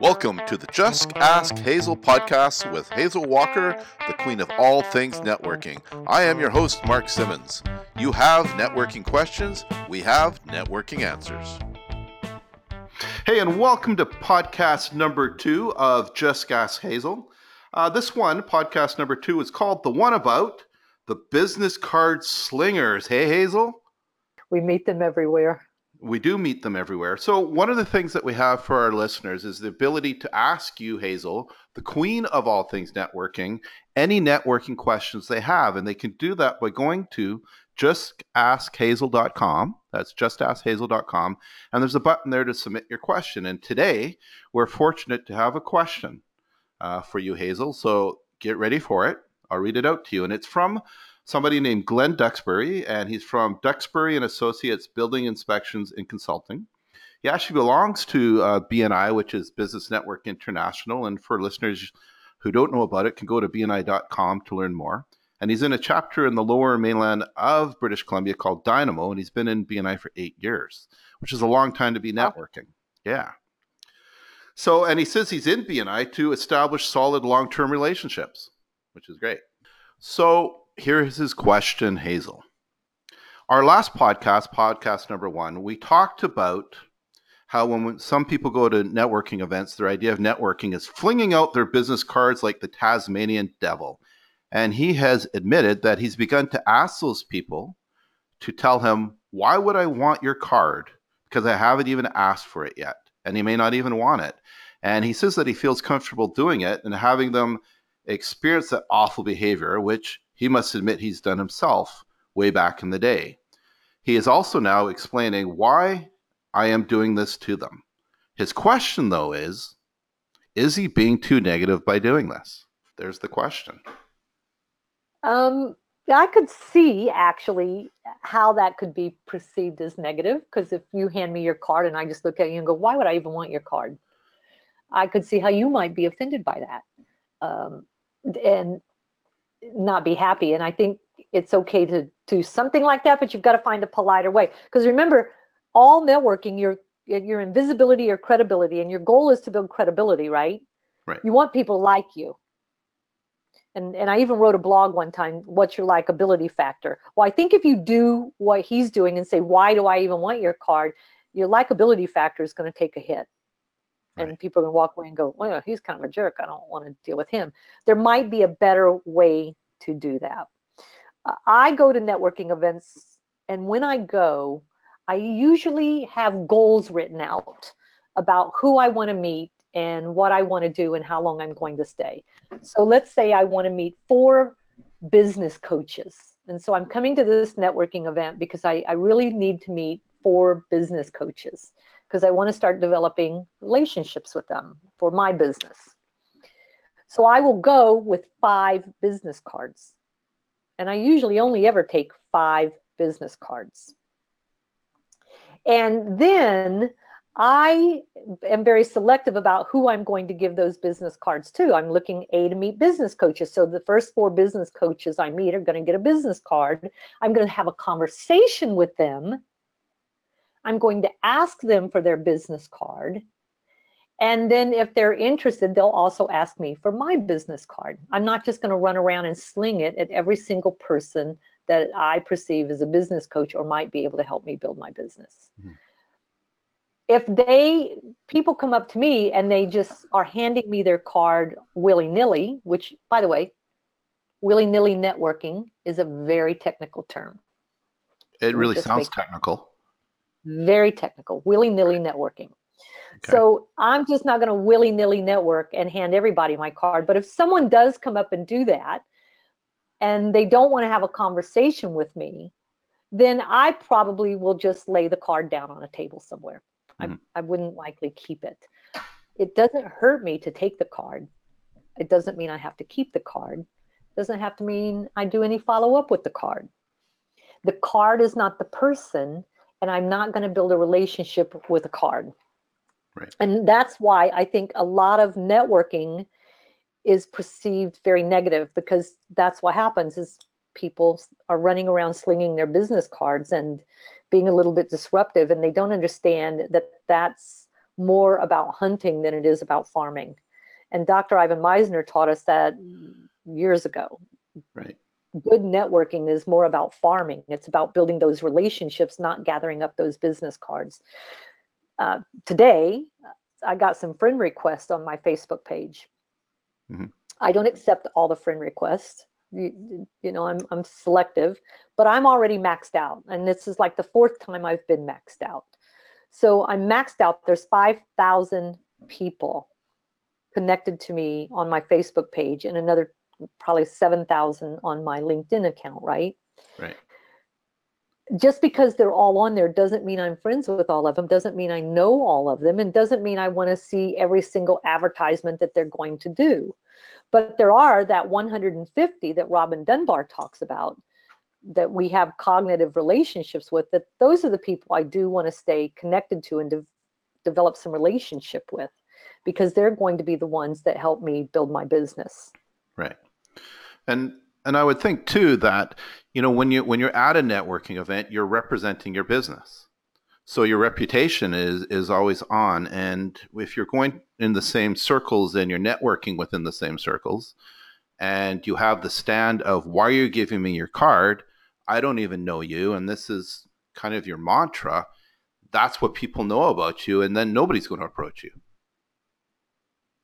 Welcome to the Just Ask Hazel podcast with Hazel Walker, the queen of all things networking. I am your host, Mark Simmons. You have networking questions, we have networking answers. Hey, and welcome to podcast number two of Just Ask Hazel. Uh, this one, podcast number two, is called The One About the Business Card Slingers. Hey, Hazel. We meet them everywhere. We do meet them everywhere. So, one of the things that we have for our listeners is the ability to ask you, Hazel, the queen of all things networking, any networking questions they have. And they can do that by going to justaskhazel.com. That's justaskhazel.com. And there's a button there to submit your question. And today, we're fortunate to have a question uh, for you, Hazel. So, get ready for it. I'll read it out to you. And it's from somebody named Glenn Duxbury, and he's from Duxbury and Associates Building Inspections and Consulting. He actually belongs to uh, BNI, which is Business Network International. And for listeners who don't know about it, can go to bni.com to learn more. And he's in a chapter in the lower mainland of British Columbia called Dynamo, and he's been in BNI for eight years, which is a long time to be networking. Yeah. So, and he says he's in BNI to establish solid long term relationships, which is great. So, here's his question, Hazel. Our last podcast, podcast number one, we talked about how when some people go to networking events, their idea of networking is flinging out their business cards like the Tasmanian devil. And he has admitted that he's begun to ask those people to tell him, Why would I want your card? Because I haven't even asked for it yet. And he may not even want it. And he says that he feels comfortable doing it and having them experience that awful behavior, which he must admit he's done himself way back in the day. He is also now explaining why I am doing this to them. His question, though, is is he being too negative by doing this? There's the question. Um, I could see actually how that could be perceived as negative because if you hand me your card and I just look at you and go, why would I even want your card? I could see how you might be offended by that. Um, and not be happy. And I think it's okay to do something like that, but you've got to find a politer way. Because remember, all networking, you're your invisibility or credibility, and your goal is to build credibility, right? Right. You want people like you. And and I even wrote a blog one time, what's your likability factor? Well, I think if you do what he's doing and say, why do I even want your card? Your likability factor is going to take a hit and people can walk away and go, well, he's kind of a jerk. I don't want to deal with him. There might be a better way to do that. Uh, I go to networking events, and when I go, I usually have goals written out about who I want to meet and what I want to do and how long I'm going to stay. So let's say I want to meet four business coaches. And so I'm coming to this networking event because I, I really need to meet four business coaches because I want to start developing relationships with them for my business. So I will go with five business cards. And I usually only ever take five business cards. And then I am very selective about who I'm going to give those business cards to. I'm looking A to meet business coaches. So the first four business coaches I meet are going to get a business card. I'm going to have a conversation with them I'm going to ask them for their business card. And then if they're interested, they'll also ask me for my business card. I'm not just going to run around and sling it at every single person that I perceive as a business coach or might be able to help me build my business. Mm-hmm. If they people come up to me and they just are handing me their card willy-nilly, which by the way, willy-nilly networking is a very technical term. It really sounds technical very technical, willy nilly networking. Okay. So I'm just not going to willy nilly network and hand everybody my card. But if someone does come up and do that and they don't want to have a conversation with me, then I probably will just lay the card down on a table somewhere. Mm-hmm. I, I wouldn't likely keep it. It doesn't hurt me to take the card. It doesn't mean I have to keep the card. It doesn't have to mean I do any follow up with the card. The card is not the person and I'm not going to build a relationship with a card. Right. And that's why I think a lot of networking is perceived very negative because that's what happens is people are running around slinging their business cards and being a little bit disruptive and they don't understand that that's more about hunting than it is about farming. And Dr. Ivan Misner taught us that years ago. Right. Good networking is more about farming. It's about building those relationships, not gathering up those business cards. Uh, today, I got some friend requests on my Facebook page. Mm-hmm. I don't accept all the friend requests. You, you, know, I'm I'm selective, but I'm already maxed out, and this is like the fourth time I've been maxed out. So I'm maxed out. There's five thousand people connected to me on my Facebook page, and another probably seven thousand on my LinkedIn account. Right. Right just because they're all on there doesn't mean I'm friends with all of them, doesn't mean I know all of them, and doesn't mean I want to see every single advertisement that they're going to do. But there are that 150 that Robin Dunbar talks about that we have cognitive relationships with, that those are the people I do want to stay connected to and de- develop some relationship with because they're going to be the ones that help me build my business. Right. And and I would think too that you know when you when you're at a networking event, you're representing your business. So your reputation is is always on and if you're going in the same circles and you're networking within the same circles and you have the stand of why are you giving me your card? I don't even know you and this is kind of your mantra. That's what people know about you and then nobody's going to approach you.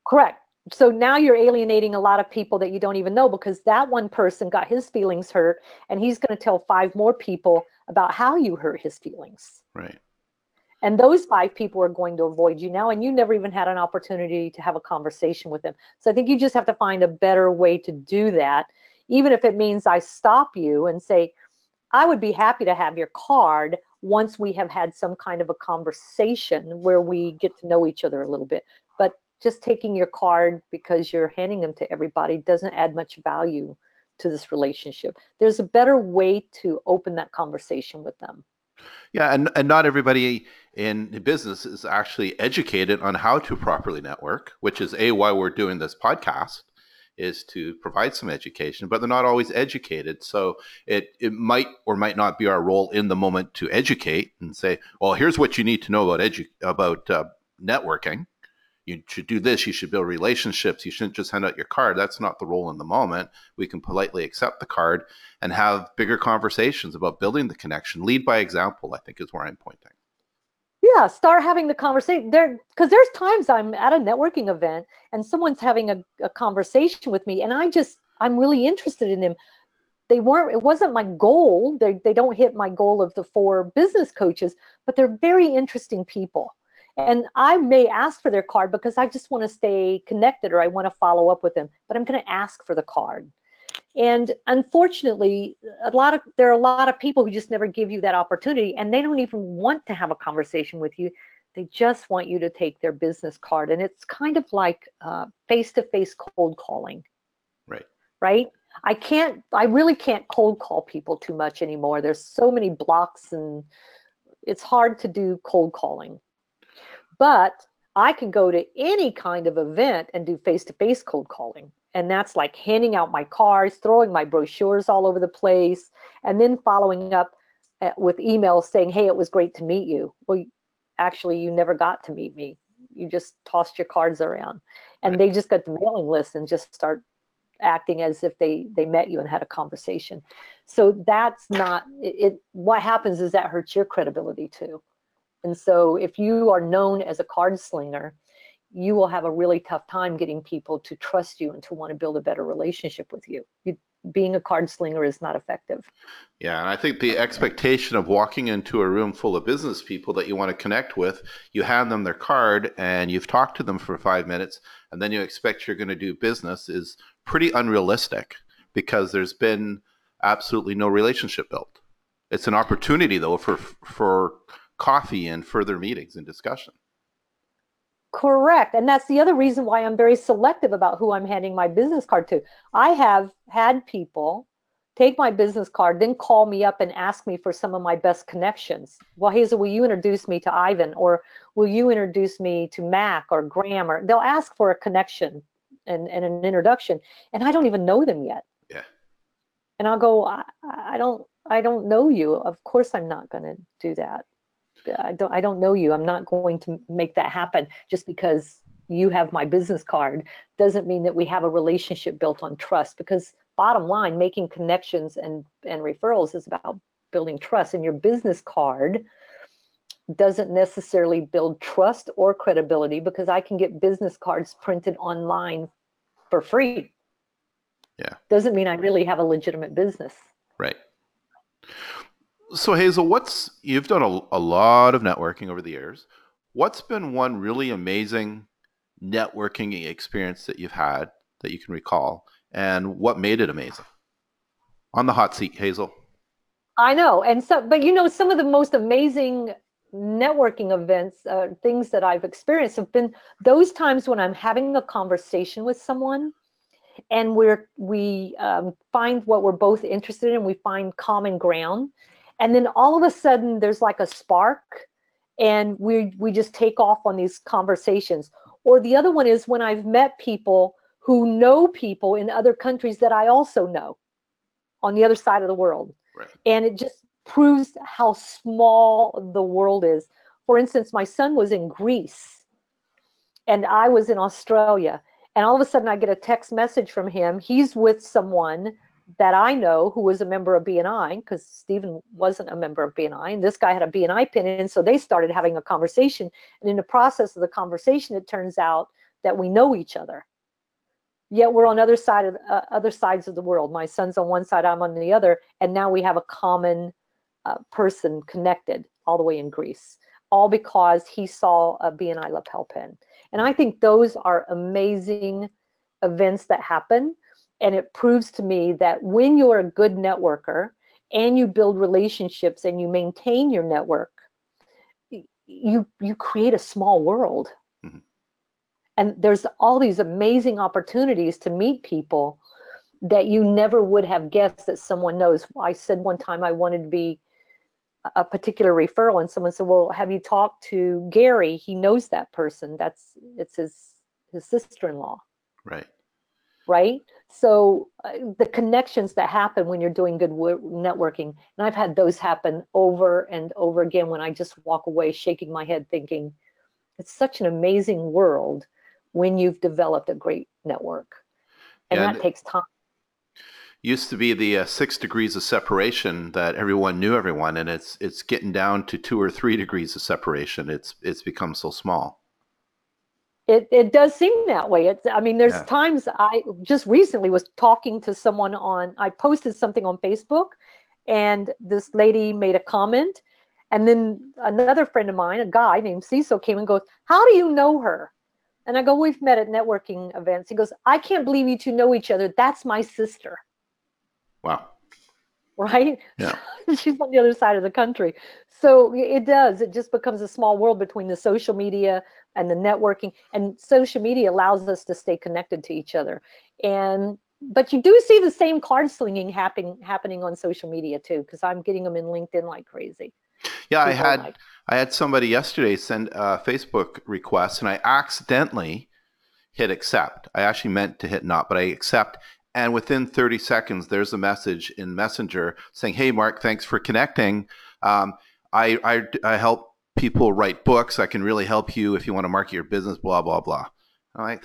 Correct so now you're alienating a lot of people that you don't even know because that one person got his feelings hurt and he's going to tell five more people about how you hurt his feelings. Right. And those five people are going to avoid you now and you never even had an opportunity to have a conversation with them. So i think you just have to find a better way to do that. Even if it means i stop you and say i would be happy to have your card once we have had some kind of a conversation where we get to know each other a little bit just taking your card because you're handing them to everybody doesn't add much value to this relationship. There's a better way to open that conversation with them. Yeah, and, and not everybody in business is actually educated on how to properly network, which is a why we're doing this podcast is to provide some education, but they're not always educated. So it it might or might not be our role in the moment to educate and say, well, here's what you need to know about edu- about uh, networking you should do this you should build relationships you shouldn't just hand out your card. That's not the role in the moment. We can politely accept the card and have bigger conversations about building the connection. Lead by example i think is where i'm pointing. Yeah start having the conversation there because there's times i'm at a networking event and someone's having a, a conversation with me and i just i'm really interested in them. They weren't it wasn't my goal. They, they don't hit my goal of the four business coaches but they're very interesting people and I may ask for their card because I just want to stay connected or I want to follow up with them, but I'm going to ask for the card. And unfortunately, a lot of there are a lot of people who just never give you that opportunity and they don't even want to have a conversation with you. They just want you to take their business card. And it's kind of like face to face cold calling. Right. Right. I can't, I really can't cold call people too much anymore. There's so many blocks and it's hard to do cold calling. But I can go to any kind of event and do face to face cold calling. And that's like handing out my cards, throwing my brochures all over the place, and then following up uh, with emails saying, Hey, it was great to meet you. Well, actually, you never got to meet me. You just tossed your cards around. And they just got the mailing list and just start acting as if they they met you and had a conversation so that's not it, it what happens is that hurts your credibility too and so if you are known as a card slinger, you will have a really tough time getting people to trust you and to want to build a better relationship with you. you being a card slinger is not effective. Yeah, and I think the expectation of walking into a room full of business people that you want to connect with, you hand them their card and you've talked to them for five minutes, and then you expect you're going to do business is pretty unrealistic because there's been absolutely no relationship built. It's an opportunity though for for coffee and further meetings and discussion. Correct. And that's the other reason why I'm very selective about who I'm handing my business card to. I have had people take my business card, then call me up and ask me for some of my best connections. Well, Hazel, will you introduce me to Ivan? Or will you introduce me to Mac or Graham? Or they'll ask for a connection and, and an introduction. And I don't even know them yet. Yeah. And I'll go, I, I don't I don't know you. Of course, I'm not going to do that. I don't. I don't know you. I'm not going to make that happen just because you have my business card. Doesn't mean that we have a relationship built on trust. Because bottom line, making connections and and referrals is about building trust. And your business card doesn't necessarily build trust or credibility because I can get business cards printed online for free. Yeah. Doesn't mean I really have a legitimate business. Right. So Hazel, what's you've done a, a lot of networking over the years. What's been one really amazing networking experience that you've had that you can recall, and what made it amazing? On the hot seat, Hazel. I know, and so, but you know, some of the most amazing networking events, uh, things that I've experienced have been those times when I'm having a conversation with someone and we're we um, find what we're both interested in we find common ground and then all of a sudden there's like a spark and we we just take off on these conversations or the other one is when i've met people who know people in other countries that i also know on the other side of the world right. and it just proves how small the world is for instance my son was in greece and i was in australia and all of a sudden I get a text message from him. He's with someone that I know who was a member of BNI because Stephen wasn't a member of BNI, and this guy had a BNI pin in, so they started having a conversation. And in the process of the conversation, it turns out that we know each other. Yet we're on other side of uh, other sides of the world. My son's on one side, I'm on the other, and now we have a common uh, person connected all the way in Greece, all because he saw a BNI lapel pin. And I think those are amazing events that happen. And it proves to me that when you're a good networker and you build relationships and you maintain your network, you you create a small world. Mm-hmm. And there's all these amazing opportunities to meet people that you never would have guessed that someone knows. I said one time I wanted to be a particular referral and someone said well have you talked to gary he knows that person that's it's his his sister-in-law right right so uh, the connections that happen when you're doing good networking and i've had those happen over and over again when i just walk away shaking my head thinking it's such an amazing world when you've developed a great network and yeah, that takes time used to be the uh, six degrees of separation that everyone knew everyone, and it's it's getting down to two or three degrees of separation. It's it's become so small. It it does seem that way. It's I mean, there's yeah. times I just recently was talking to someone on. I posted something on Facebook, and this lady made a comment, and then another friend of mine, a guy named Cecil, came and goes, "How do you know her?" And I go, "We've met at networking events." He goes, "I can't believe you two know each other. That's my sister." Wow. Right? Yeah. She's on the other side of the country. So it does. It just becomes a small world between the social media and the networking. And social media allows us to stay connected to each other. And but you do see the same card slinging happening happening on social media too, because I'm getting them in LinkedIn like crazy. Yeah, People I had like, I had somebody yesterday send a Facebook request, and I accidentally hit accept. I actually meant to hit not, but I accept, and within 30 seconds there's a message in messenger saying hey mark thanks for connecting. Um, I, I, I help people write books. I can really help you if you want to market your business blah blah blah. All right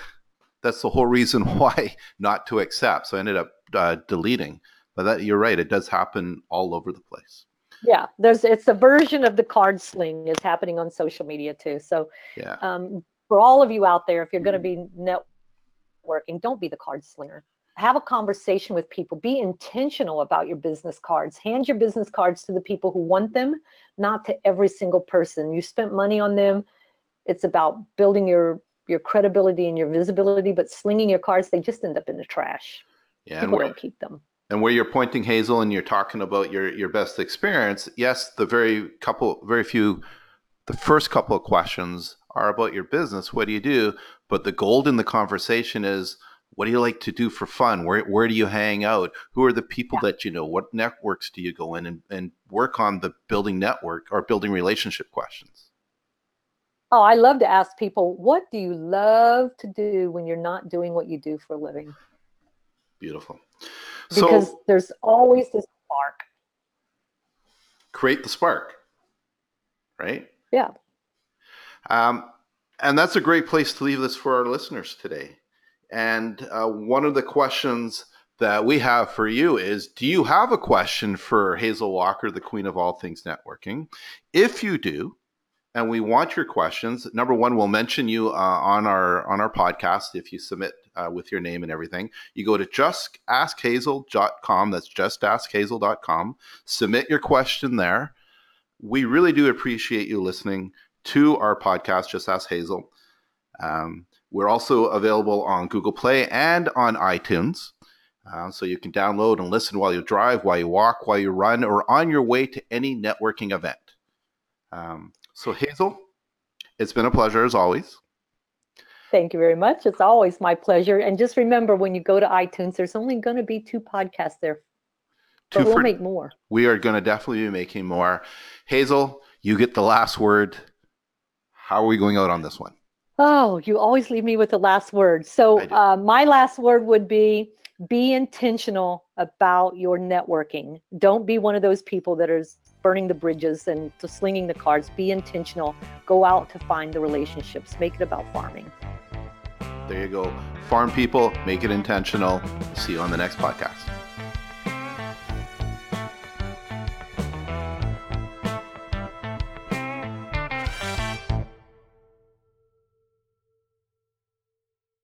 that's the whole reason why not to accept. So i ended up uh, deleting. But that you're right it does happen all over the place. Yeah there's it's a version of the card sling is happening on social media too. So yeah. um, for all of you out there if you're going to be networking don't be the card slinger have a conversation with people. Be intentional about your business cards. Hand your business cards to the people who want them not to every single person. You spent money on them. It's about building your your credibility and your visibility but slinging your cards they just end up in the trash. Yeah people don't keep them. and where you're pointing hazel and you're talking about your your best experience yes the very couple very few the first couple of questions are about your business. What do you do? But the gold in the conversation is what do you like to do for fun? Where where do you hang out? Who are the people yeah. that you know? What networks do you go in and, and work on the building network or building relationship questions? Oh, I love to ask people, what do you love to do when you're not doing what you do for a living? Beautiful. Because so, there's always this spark. create the spark, right? Yeah. Um, and that's a great place to leave this for our listeners today. And uh, one of the questions that we have for you is Do you have a question for Hazel Walker, the queen of all things networking? If you do, and we want your questions, number one, we'll mention you uh, on our on our podcast if you submit uh, with your name and everything. You go to justaskhazel.com. That's justaskhazel.com. Submit your question there. We really do appreciate you listening to our podcast, Just Ask Hazel. Um, we're also available on Google Play and on iTunes. Uh, so you can download and listen while you drive, while you walk, while you run, or on your way to any networking event. Um, so, Hazel, it's been a pleasure as always. Thank you very much. It's always my pleasure. And just remember when you go to iTunes, there's only going to be two podcasts there. But we'll make more. We are going to definitely be making more. Hazel, you get the last word. How are we going out on this one? Oh, you always leave me with the last word. So, uh, my last word would be be intentional about your networking. Don't be one of those people that is burning the bridges and slinging the cards. Be intentional. Go out to find the relationships. Make it about farming. There you go. Farm people, make it intentional. See you on the next podcast.